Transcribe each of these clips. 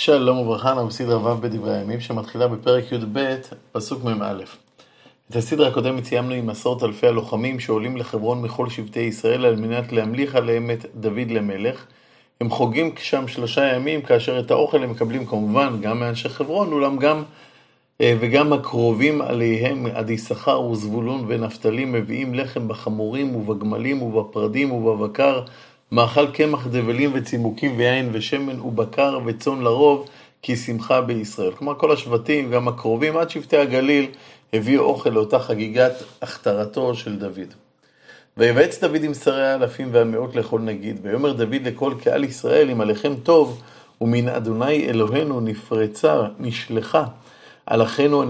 שלום וברכה, אנחנו בסדרה ו' בדברי הימים, שמתחילה בפרק י"ב, פסוק מ"א. את הסדרה הקודמת סיימנו עם עשרות אלפי הלוחמים שעולים לחברון מכל שבטי ישראל על מנת להמליך עליהם את דוד למלך. הם חוגגים שם שלושה ימים, כאשר את האוכל הם מקבלים כמובן גם מאנשי חברון, אולם גם אה, וגם הקרובים עליהם עד יששכר וזבולון ונפתלי מביאים לחם בחמורים ובגמלים ובפרדים ובבקר מאכל קמח דבלים וצימוקים ויין ושמן ובקר וצאן לרוב, כי שמחה בישראל. כלומר, כל השבטים, גם הקרובים, עד שבטי הגליל, הביאו אוכל לאותה חגיגת הכתרתו של דוד. ויבעץ דוד עם שרי האלפים והמאות לכל נגיד, ויאמר דוד לכל קהל ישראל, אם עליכם טוב, ומן אדוני אלוהינו נפרצה, נשלחה, על אחינו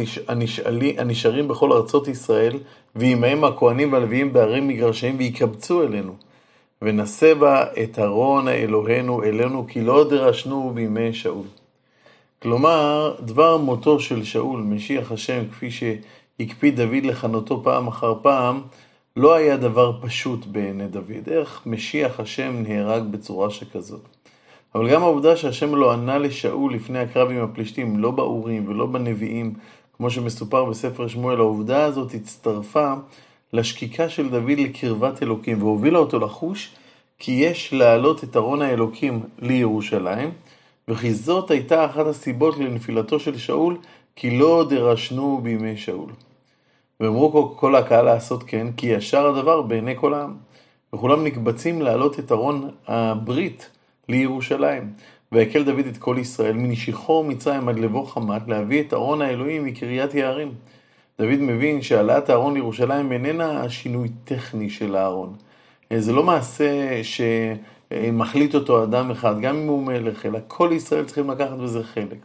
הנשארים בכל ארצות ישראל, ועמהם הכהנים והלוויים בערי מגרשיהם, ויקבצו אלינו. ונשא בה את ארון האלוהינו אלינו, כי לא דרשנו בימי שאול. כלומר, דבר מותו של שאול, משיח השם, כפי שהקפיד דוד לכנותו פעם אחר פעם, לא היה דבר פשוט בעיני דוד. איך משיח השם נהרג בצורה שכזאת? אבל גם העובדה שהשם לא ענה לשאול לפני הקרב עם הפלישתים, לא באורים ולא בנביאים, כמו שמסופר בספר שמואל, העובדה הזאת הצטרפה לשקיקה של דוד לקרבת אלוקים, והובילה אותו לחוש כי יש להעלות את ארון האלוקים לירושלים, וכי זאת הייתה אחת הסיבות לנפילתו של שאול, כי לא דרשנו בימי שאול. ואמרו כל הקהל לעשות כן, כי ישר הדבר בעיני כל העם. וכולם נקבצים להעלות את ארון הברית לירושלים. ויקל דוד את כל ישראל מנשיכו מצרים עד לבוא חמת, להביא את ארון האלוהים מקריית יערים. דוד מבין שהעלאת הארון לירושלים איננה שינוי טכני של הארון. זה לא מעשה שמחליט אותו אדם אחד, גם אם הוא מלך, אלא כל ישראל צריכים לקחת בזה חלק.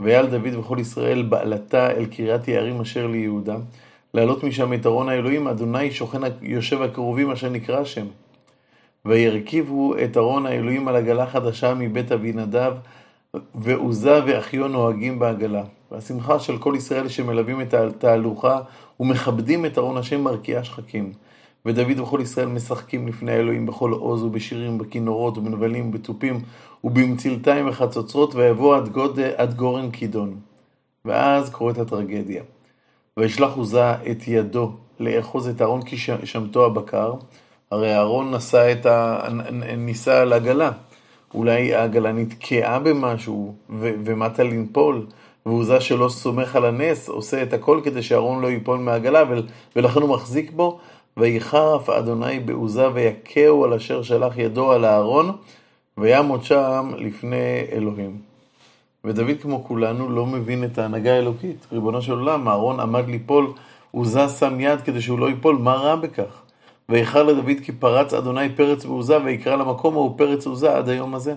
ויעל דוד וכל ישראל בעלתה אל קריית יערים אשר ליהודה, להעלות משם את ארון האלוהים, אדוני שוכן יושב הקרובים אשר נקרא שם. וירכיבו את ארון האלוהים על עגלה חדשה מבית אבינדב, ועוזה ואחיו נוהגים בעגלה. והשמחה של כל ישראל שמלווים את התהלוכה ומכבדים את ארון השם מרקיעה שחקים. ודוד וכל ישראל משחקים לפני האלוהים בכל עוז ובשירים, בכינורות ובנבלים, בתופים ובמצלתיים וחצוצרות, ויבוא עד, גוד, עד גורן כידון. ואז קורית הטרגדיה. וישלח עוזה את ידו לאחוז את אהרון כי שמתו הבקר, הרי אהרון את ה... ניסה על עגלה. אולי העגלה נתקעה במשהו. ומטה לנפול, ועוזה שלא סומך על הנס, עושה את הכל כדי שאהרון לא ייפול מהעגלה, ולכן הוא מחזיק בו, ויחרף אדוני בעוזה ויכהו על אשר שלח ידו על הארון, ויעמוד שם לפני אלוהים. ודוד כמו כולנו לא מבין את ההנהגה האלוקית. ריבונו של עולם, אהרון עמד ליפול, עוזה שם יד כדי שהוא לא ייפול, מה רע בכך? ואיחר לדוד כי פרץ אדוני פרץ בעוזה, ויקרא למקום ההוא פרץ עוזה עד היום הזה.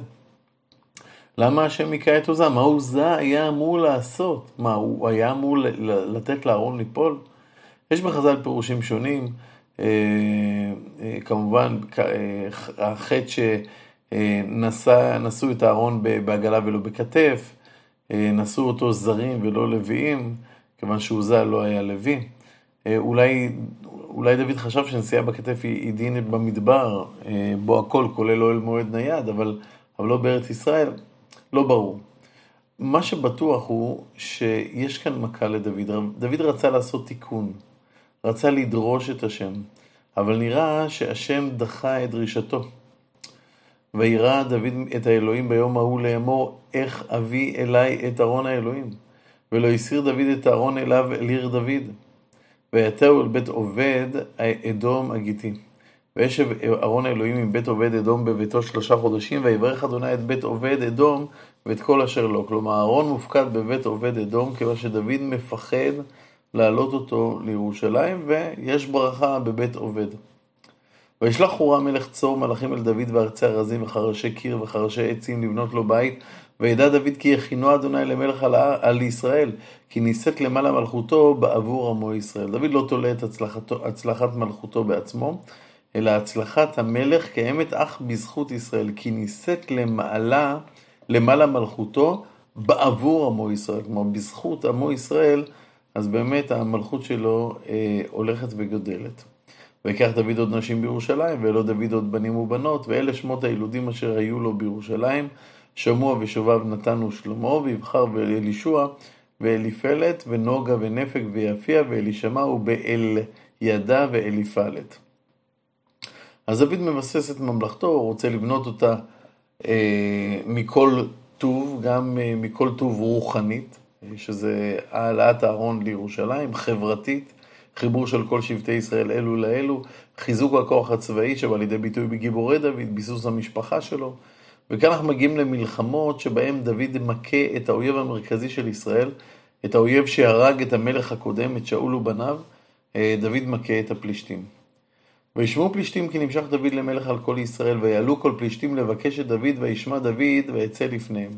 למה השם היכה את עוזה? מה עוזה היה אמור לעשות? מה, הוא היה אמור לתת לאהרון ליפול? יש בחז"ל פירושים שונים. אה, אה, כמובן, אה, החטא שנשאו את הארון בעגלה ולא בכתף, נשאו אותו זרים ולא לוויים, כיוון שעוזה לא היה לוי. אולי, אולי דוד חשב שנסיעה בכתף היא דין במדבר, בו הכל, כולל אוהל מועד נייד, אבל, אבל לא בארץ ישראל, לא ברור. מה שבטוח הוא שיש כאן מכה לדוד. דוד רצה לעשות תיקון. רצה לדרוש את השם, אבל נראה שהשם דחה את דרישתו. וירא דוד את האלוהים ביום ההוא לאמור, איך אביא אליי את ארון האלוהים? ולא הסיר דוד את הארון אליו אל עיר דוד. ויתהו אל בית עובד אדום הגיתי. וישב ארון האלוהים עם בית עובד אדום בביתו שלושה חודשים, ויברך אדוני את בית עובד אדום ואת כל אשר לו. כלומר, אהרון מופקד בבית עובד אדום, כיוון שדוד מפחד להעלות אותו לירושלים, ויש ברכה בבית עובד. וישלח חורה מלך צור מלאכים אל דוד בארצי ארזים וחרשי קיר וחרשי עצים לבנות לו בית, וידע דוד כי יכינו אדוני למלך על, על ישראל, כי נישאת למעלה מלכותו בעבור עמו ישראל. דוד לא תולה את הצלחתו, הצלחת מלכותו בעצמו, אלא הצלחת המלך קיימת אך בזכות ישראל, כי נישאת למעלה, למעלה מלכותו בעבור עמו ישראל. כלומר, בזכות עמו ישראל אז באמת המלכות שלו אה, הולכת וגודלת. ויקח דוד עוד נשים בירושלים, ואלו דוד עוד בנים ובנות, ואלה שמות הילודים אשר היו לו בירושלים, שמוע ושובב נתנו שלמה, ויבחר ואלישוע, ואליפלת, ונוגה ונפק ויפיע, ואלישמע, ובאל ידע ואליפלת. אז דוד מבסס את ממלכתו, הוא רוצה לבנות אותה אה, מכל טוב, גם אה, מכל טוב רוחנית, אה, שזה העלאת הארון לירושלים, חברתית, חיבור של כל שבטי ישראל אלו לאלו, חיזוק הכוח הצבאי שבא לידי ביטוי בגיבורי דוד, ביסוס המשפחה שלו. וכאן אנחנו מגיעים למלחמות שבהן דוד מכה את האויב המרכזי של ישראל, את האויב שהרג את המלך הקודם, את שאול ובניו, אה, דוד מכה את הפלישתים. וישמעו פלישתים כי נמשך דוד למלך על כל ישראל, ויעלו כל פלישתים לבקש את דוד, וישמע דוד, ויצא לפניהם.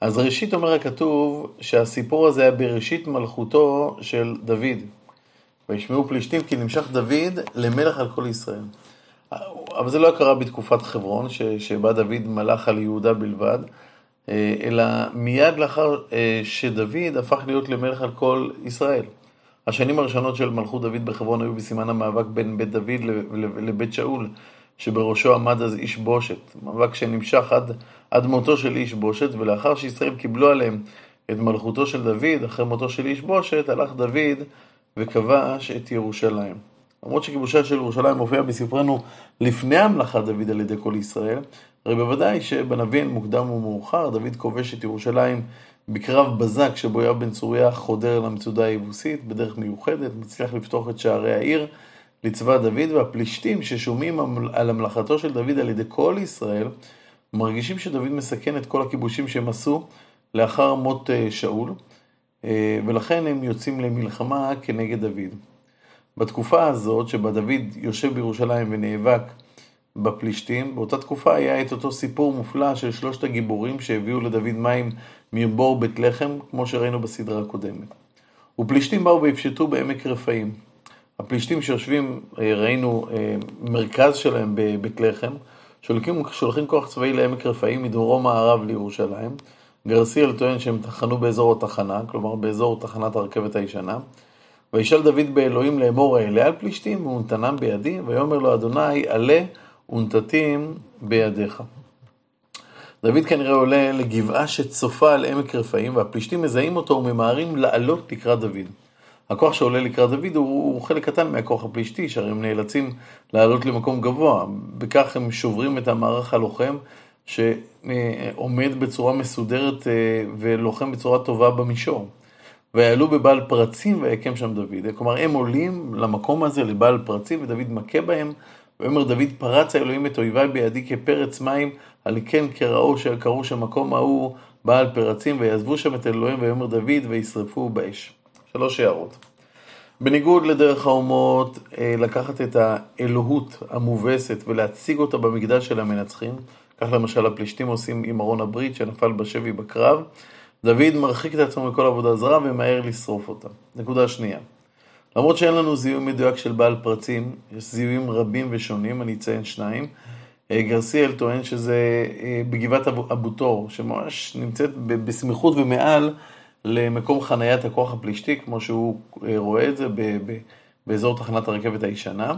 אז ראשית אומר הכתוב שהסיפור הזה היה בראשית מלכותו של דוד. וישמעו פלישתים כי נמשך דוד למלך על כל ישראל. אבל זה לא קרה בתקופת חברון, שבה דוד מלך על יהודה בלבד, אה, אלא מיד לאחר אה, שדוד הפך להיות למלך על כל ישראל. השנים הראשונות של מלכות דוד בחברון היו בסימן המאבק בין בית דוד לבית שאול, שבראשו עמד אז איש בושת. מאבק שנמשך עד, עד מותו של איש בושת, ולאחר שישראל קיבלו עליהם את מלכותו של דוד, אחרי מותו של איש בושת, הלך דוד וכבש את ירושלים. למרות שכיבושה של ירושלים מופיע בספרנו לפני המלאכת דוד על ידי כל ישראל, הרי בוודאי שבנביא מוקדם ומאוחר דוד כובש את ירושלים בקרב בזק שבו יואב בן צוריה חודר למצודה היבוסית בדרך מיוחדת, מצליח לפתוח את שערי העיר לצבא דוד, והפלישתים ששומעים על המלאכתו של דוד על ידי כל ישראל, מרגישים שדוד מסכן את כל הכיבושים שהם עשו לאחר מות אה, שאול, אה, ולכן הם יוצאים למלחמה כנגד דוד. בתקופה הזאת שבה דוד יושב בירושלים ונאבק בפלישתים, באותה תקופה היה את אותו סיפור מופלא של שלושת הגיבורים שהביאו לדוד מים מבור בית לחם, כמו שראינו בסדרה הקודמת. ופלישתים באו ויפשטו בעמק רפאים. הפלישתים שיושבים, אה, ראינו אה, מרכז שלהם בבית לחם, שולחים, שולחים כוח צבאי לעמק רפאים מדרום מערב לירושלים. גרסיאל טוען שהם תחנו באזור התחנה, כלומר באזור תחנת הרכבת הישנה. וישאל דוד באלוהים לאמור אעלה על פלישתים ונתנם בידי, ויאמר לו אדוני עלה ונתתים בידיך. דוד כנראה עולה לגבעה שצופה על עמק רפאים, והפלישתים מזהים אותו וממהרים לעלות לקראת דוד. הכוח שעולה לקראת דוד הוא, הוא חלק קטן מהכוח הפלישתי, שהרי הם נאלצים לעלות למקום גבוה. בכך הם שוברים את המערך הלוחם, שעומד בצורה מסודרת אה, ולוחם בצורה טובה במישור. ויעלו בבעל פרצים ויקם שם דוד. כלומר, הם עולים למקום הזה, לבעל פרצים, ודוד מכה בהם, ויאמר דוד פרץ האלוהים את אויביי בידי כפרץ מים, על כן קראו שקראו שמקום ההוא בעל פרצים, ויעזבו שם את אלוהים, ויאמר דוד, וישרפו באש. שלוש הערות. בניגוד לדרך האומות, אה, לקחת את האלוהות המובסת ולהציג אותה במקדש של המנצחים, כך למשל הפלישתים עושים עם ארון הברית שנפל בשבי בקרב, דוד מרחיק את עצמו מכל עבודה זרה ומהר לשרוף אותה. נקודה שנייה. למרות שאין לנו זיהוי מדויק של בעל פרצים, יש זיהויים רבים ושונים, אני אציין שניים. אה, גרסיאל טוען שזה אה, בגבעת אבו תור, שממש נמצאת בסמיכות ומעל למקום חניית הכוח הפלישתי, כמו שהוא אה, רואה את זה באזור תחנת הרכבת הישנה.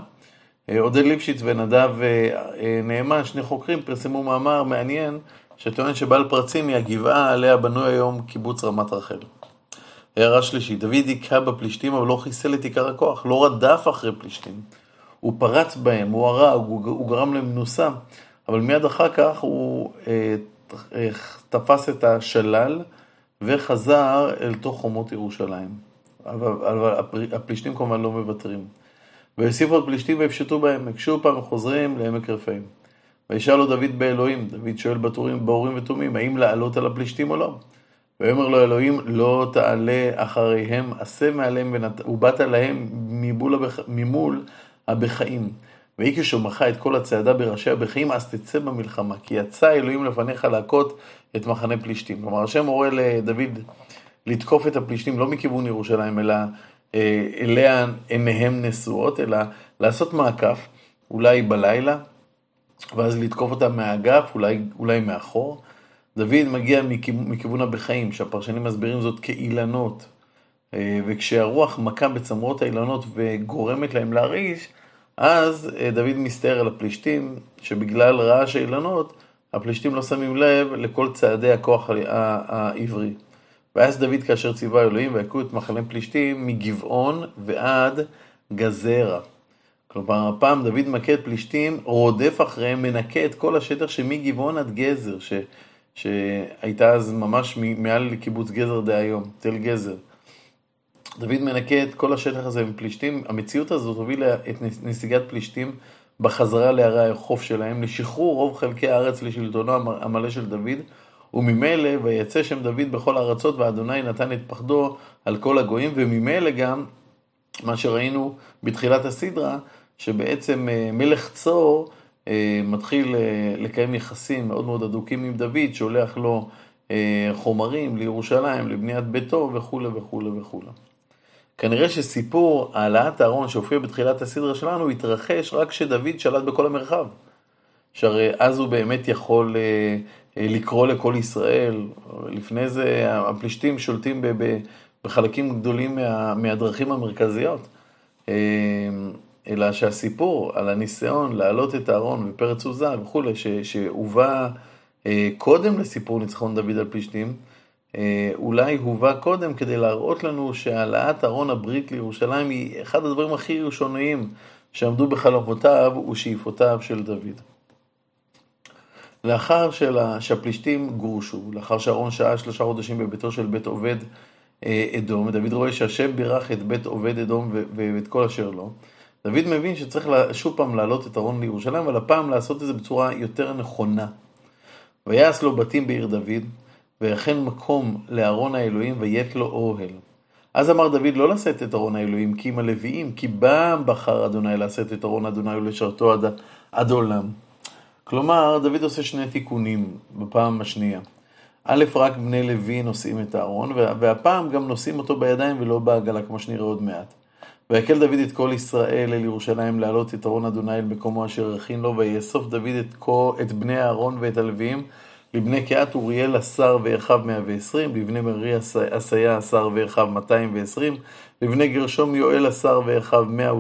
עודד ליפשיץ ונדב נאמן, שני חוקרים, פרסמו מאמר מעניין שטוען שבעל פרצים היא הגבעה עליה בנוי היום קיבוץ רמת רחל. הערה שלישית, דוד היכה בפלישתים אבל לא חיסל את עיקר הכוח, לא רדף אחרי פלישתים. הוא פרץ בהם, הוא הרג, הוא, הוא גרם להם מנוסה, אבל מיד אחר כך הוא אה, אה, תפס את השלל וחזר אל תוך חומות ירושלים. אבל, אבל הפלישתים כמובן לא מוותרים. והוסיפו את פלישתים ויפשטו בעמק, שוב פעם חוזרים לעמק רפאים. וישאל לו דוד באלוהים, דוד שואל בתורים, באורים ותומים, האם לעלות על הפלישתים או לא? ויאמר לו אלוהים, לא תעלה אחריהם, עשה מעליהם ובאת להם ממול, הבח... ממול הבכאים. ויהי כשומחה את כל הצעדה בראשי הבכאים, אז תצא במלחמה, כי יצא אלוהים לפניך להכות את מחנה פלישתים. כלומר, השם מורה לדוד לתקוף את הפלישתים לא מכיוון ירושלים, אלא אה, אליה עיניהם נשואות, אלא לעשות מעקף, אולי בלילה, ואז לתקוף אותם מהאגף, אולי, אולי מאחור. דוד מגיע מכיוון הבחיים, שהפרשנים מסבירים זאת כאילנות. אה, וכשהרוח מכה בצמרות האילנות וגורמת להם להרעיש, אז אה, דוד מסתער על הפלישתים, שבגלל רעש האילנות, הפלישתים לא שמים לב לכל צעדי הכוח העברי. ואז דוד כאשר ציווה אלוהים והכו את מחנה פלישתים מגבעון ועד גזרה. כלומר, הפעם דוד מכה את פלישתים, רודף אחריהם, מנקה את כל השטח שמגבעון עד גזר, ש, שהייתה אז ממש מעל קיבוץ גזר דהיום, תל גזר. דוד מנקה את כל השטח הזה מפלישתים, המציאות הזאת הובילה את נסיגת פלישתים בחזרה לערי החוף שלהם, לשחרור רוב חלקי הארץ לשלטונו המלא של דוד, וממילא ויצא שם דוד בכל הארצות, ואדוני נתן את פחדו על כל הגויים, וממילא גם מה שראינו בתחילת הסדרה, שבעצם אה, מלך צור מתחיל אה, לקיים יחסים מאוד מאוד אדוקים עם דוד, שולח לו חומרים לירושלים, לבניית ביתו וכולי וכולי וכולי. כנראה שסיפור העלאת הארון שהופיע בתחילת הסדרה שלנו התרחש רק כשדוד שלט בכל המרחב. שהרי אז הוא באמת יכול לקרוא לכל ישראל. לפני זה הפלישתים שולטים בחלקים גדולים מה, מהדרכים המרכזיות. אלא שהסיפור על הניסיון להעלות את הארון ופרץ עוזה וכולי, שהובא אה, קודם לסיפור ניצחון דוד על פלישתים, אה, אולי הובא קודם כדי להראות לנו שהעלאת ארון הברית לירושלים היא אחד הדברים הכי ראשוניים שעמדו בחלומותיו ושאיפותיו של דוד. לאחר שהפלישתים גורשו, לאחר שאהרון שהה שלושה חודשים בביתו של בית עובד אה, אדום, דוד רואה שהשם בירך את בית עובד אדום ואת כל אשר לו, דוד מבין שצריך שוב פעם להעלות את ארון לירושלים, אבל הפעם לעשות את זה בצורה יותר נכונה. ויעש לו בתים בעיר דוד, ויכן מקום לארון האלוהים, ויית לו אוהל. אז אמר דוד לא לשאת את ארון האלוהים, כי אם הלוויים, כי בם בחר אדוני לשאת את ארון אדוני ולשרתו עד, עד עולם. כלומר, דוד עושה שני תיקונים בפעם השנייה. א', רק בני לוי נושאים את הארון, והפעם גם נושאים אותו בידיים ולא בעגלה, כמו שנראה עוד מעט. ויקל דוד את כל ישראל אל ירושלים להעלות את ארון אדוני אל מקומו אשר הכין לו, ויאסוף דוד את, כל, את בני אהרון ואת הלוויים, לבני קהת אוריאל עשר ואחיו מאה ועשרים, לבני מרי עשיה עשר ואחיו מאתיים ועשרים, לבני גרשום יואל עשר ואחיו מאה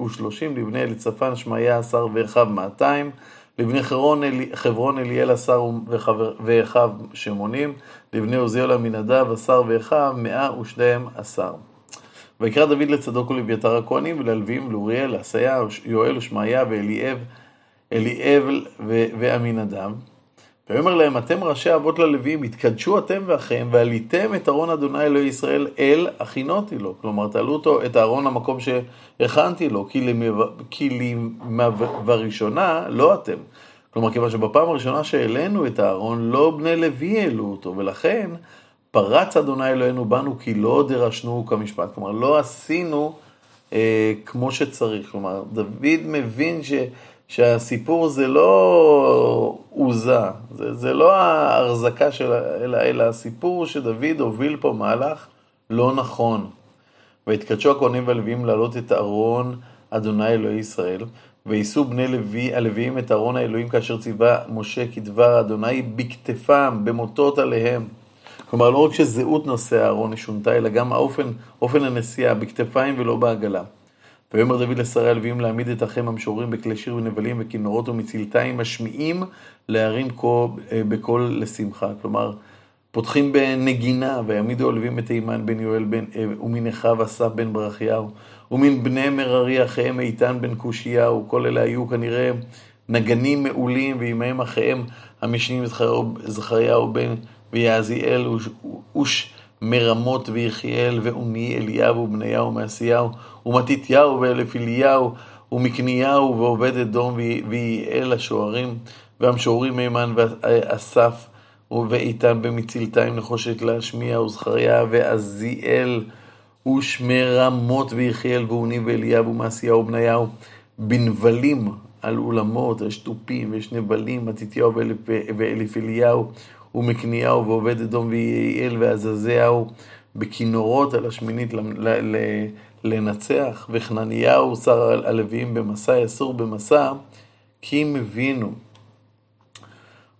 ושלושים, לבני אליצפן שמעיה עשר ואחיו מאתיים, לבני חברון, אלי, חברון אליאל עשר ואחיו שמונים, לבני עוזיאל עמינדב עשר ואחיו מאה ושניהם עשר. ויקרא דוד לצדוק ולאביתר הכהנים וללווים ולאוריאל, לעשיה, יואל ושמעיה ואליאב, אליאב ועמינדב. ויאמר להם, אתם ראשי אבות ללווים, התקדשו אתם ואחיהם, ועליתם את ארון אדוני אלוהי ישראל אל הכינותי לו. כלומר, תעלו אותו, את הארון למקום שהכנתי לו, כי לראשונה לא אתם. כלומר, כיוון שבפעם הראשונה שהעלינו את הארון, לא בני לוי העלו אותו, ולכן פרץ אדוני אלוהינו בנו כי לא דרשנו כמשפט. כלומר, לא עשינו אה, כמו שצריך. כלומר, דוד מבין ש, שהסיפור זה לא עוזה, זה, זה לא ההחזקה של, אלא, אלא הסיפור שדוד הוביל פה מהלך לא נכון. והתקדשו הכהנים והלוויים להעלות את ארון אדוני אלוהי ישראל, ויישאו בני לוי, הלוויים את ארון האלוהים כאשר ציווה משה כדבר אדוני בכתפם, במוטות עליהם. כלומר, לא רק שזהות נושא הארון שונתה, אלא גם האופן, אופן הנסיעה, בכתפיים ולא בעגלה. ויאמר דוד לשרי הלוויים להעמיד את אחיהם המשוררים בכלי שיר ונבלים וכינורות ומצלתיים משמיעים להרים אה, בקול לשמחה. כלומר, פותחים בנגינה, ויעמידו הלווים את אימן בן יואל בן, אה, ומן אחיו אסף בן ברכיהו, ומן בני מררי אחיהם איתן בן קושיהו, כל אלה היו כנראה נגנים מעולים, ועמהם אחיהם המשנים זכריהו בן ויעזיאל אוש מרמות ויחיאל ואומי אליהו ובניהו ומעשיהו ומתתיהו ואלף אליהו ומקניהו ועובד אדום ויעל השוערים והמשוררים מימן ואסף ואיתן במצלתיים נחושת להשמיע וזכריה ועזיאל ושמרמות ויחיאל ואוני ואליהו ומעשיהו ובניהו בנבלים על אולמות, יש תופים ויש נבלים, מתתיהו ואלף אליהו ומקניהו ועובד אדום ויעל ועזזיהו בכינורות על השמינית לנצח, וחנניהו שר הלוויים במסע, יסור במסע, כי אם הבינו.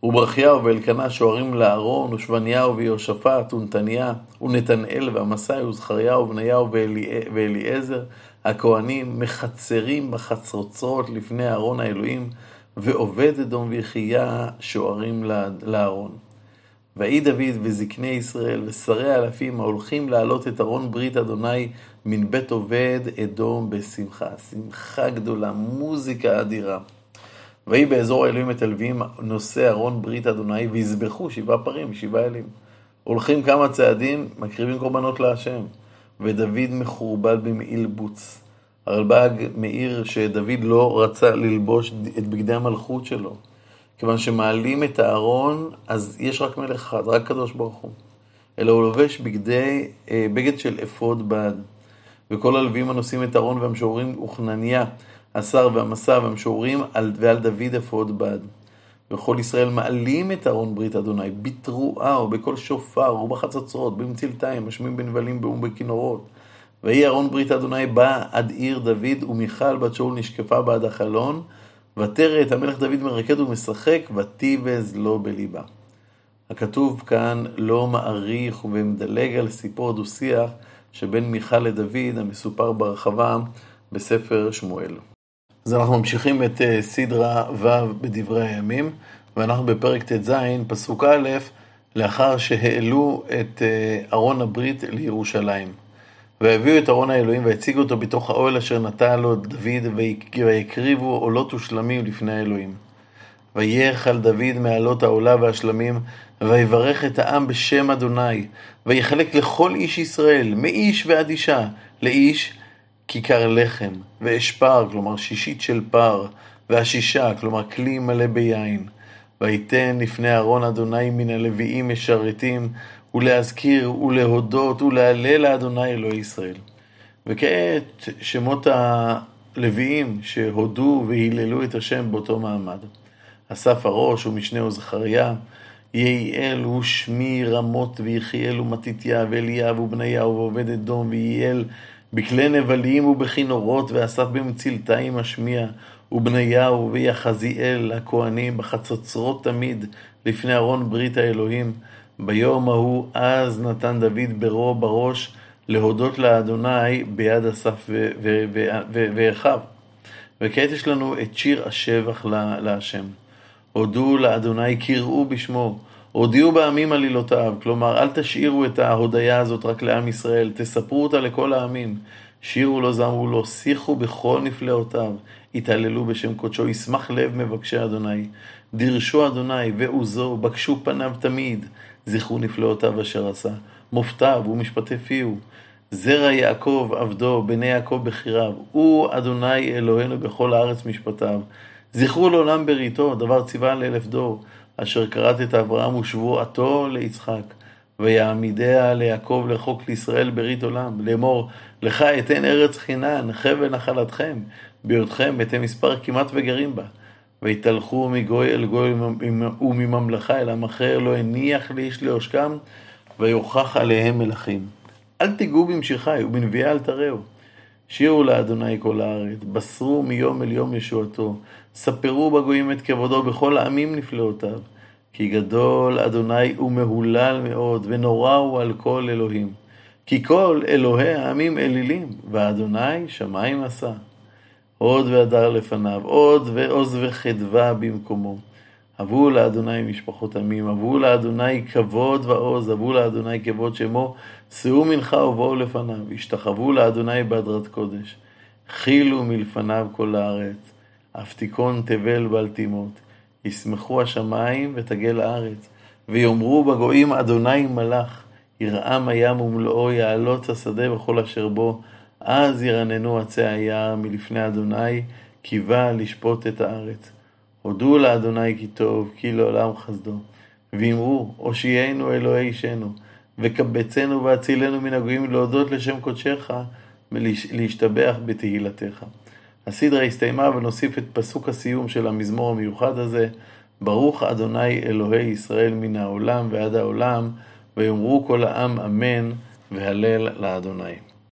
וברכיהו ואלקנה שוערים לאהרון, ושבניהו ויהושפט, ונתניה, ונתנאל, ועמסאי, וזכריהו, ובניהו ואליעזר, הכהנים, מחצרים בחצוצרות לפני אהרון האלוהים, ועובד אדום ויחיה שוערים לארון. ויהי דוד וזקני ישראל ושרי האלפים ההולכים להעלות את ארון ברית אדוני מן בית עובד אדום בשמחה. שמחה גדולה, מוזיקה אדירה. ויהי באזור האלוהים את הלווים נושא ארון ברית אדוני ויזבחו שבעה פרים, שבעה אלים. הולכים כמה צעדים, מקריבים קורבנות להשם. ודוד מחורבל במעיל בוץ. הרלב"ג מעיר שדוד לא רצה ללבוש את בגדי המלכות שלו. כיוון שמעלים את הארון, אז יש רק מלך אחד, רק קדוש ברוך הוא. אלא הוא לובש בגדי, אה, בגד של אפוד בד. וכל הלווים הנושאים את הארון והמשוררים וכנניה, השר והמסע והמשוררים, ועל דוד אפוד בד. וכל ישראל מעלים את ארון ברית אדוני בתרועה ובקול שופר ובחצוצרות, במצלתיים, משמיעים בנבלים ובכינורות. ויהי ארון ברית אדוני בא עד עיר דוד, ומיכל בת שאול נשקפה בעד החלון, ותרא את המלך דוד מרקד ומשחק, ותיבז לו בליבה. הכתוב כאן לא מעריך ומדלג על סיפור דו-שיח שבין מיכל לדוד, המסופר ברחבה בספר שמואל. אז אנחנו ממשיכים את אה, סדרה ו' בדברי הימים, ואנחנו בפרק ט"ז, פסוק א', לאחר שהעלו את אה, ארון הברית לירושלים. והביאו את ארון האלוהים והציגו אותו בתוך האוהל אשר נתן לו דוד, ויקריבו עולות ושלמים לפני האלוהים. ויחל דוד מעלות העולה והשלמים, ויברך את העם בשם אדוני, ויחלק לכל איש ישראל, מאיש ועד אישה, לאיש כיכר לחם, ואשפר, כלומר שישית של פר, והשישה, כלומר כלי מלא ביין. ויתן לפני ארון אדוני מן הלוויים משרתים, ולהזכיר ולהודות ולהלל לאדוני אלוהי ישראל. וכעת שמות הלוויים שהודו והיללו את השם באותו מעמד. אסף הראש ומשנהו זכריה, יעיאל ושמי רמות ויחיאל ומתתיה ואליאב ובניהו ועובד אדום ויעל בכלי נבלים ובכינורות ואסף במצלתיים השמיע ובניהו ויחזיאל הכהנים בחצוצרות תמיד לפני ארון ברית האלוהים ביום ההוא אז נתן דוד ברו בראש להודות לאדוני ביד אסף ואחיו. וכעת יש לנו את שיר השבח להשם. הודו לאדוני, קראו בשמו, הודיעו בעמים עלילותיו, כלומר אל תשאירו את ההודיה הזאת רק לעם ישראל, תספרו אותה לכל העמים. שירו לו, זמרו לו, שיחו בכל נפלאותיו, התהללו בשם קודשו, ישמח לב מבקשי אדוני. דירשו אדוני ועוזו, בקשו פניו תמיד, זכרו נפלאותיו אשר עשה. מופתיו ומשפטי פיהו. זרע יעקב עבדו, בני יעקב בחיריו. הוא אדוני אלוהינו בכל הארץ משפטיו. זכרו לעולם בריתו, דבר ציווה לאלף דור. אשר כרת את אברהם ושבועתו ליצחק. ויעמידיה ליעקב לחוק לישראל ברית עולם, לאמור, לך אתן ארץ חינן, חבל נחלתכם, בהיותכם אתם מספר כמעט וגרים בה. ויתהלכו מגוי אל גוי ומממלכה אל עם אחר, לא הניח לאיש לעושקם, ויוכח עליהם מלכים. אל תיגעו במשיחי, ובנביאה אל תראו. שירו לאדוני כל הארץ, בשרו מיום אל יום ישועתו, ספרו בגויים את כבודו בכל העמים נפלאותיו. כי גדול אדוני ומהולל מאוד, ונורא הוא על כל אלוהים. כי כל אלוהי העמים אלילים, ואדוני שמיים עשה. עוד והדר לפניו, עוד ועוז וחדווה במקומו. הבו לאדוני משפחות עמים, הבו לאדוני כבוד ועוז, הבו לאדוני כבוד שמו, שאו מנחה ובואו לפניו, השתחוו לאדוני בהדרת קודש. חילו מלפניו כל הארץ, אף תיכון תבל בל תימות. ישמחו השמיים ותגל הארץ, ויאמרו בגויים אדוני מלך, ירעם הים ומלואו, יעלוץ השדה וכל אשר בו, אז ירננו עצי היער מלפני אדוני, כי בא לשפוט את הארץ. הודו לאדוני כי טוב, כי לעולם חסדו. ואמרו, הושיענו אלוהי אישנו, וקבצנו והצילנו מן הגויים להודות לשם קודשך, ולהשתבח בתהילתך. הסדרה הסתיימה ונוסיף את פסוק הסיום של המזמור המיוחד הזה, ברוך אדוני אלוהי ישראל מן העולם ועד העולם, ויאמרו כל העם אמן והלל לאדוני.